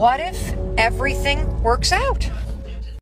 What if everything works out?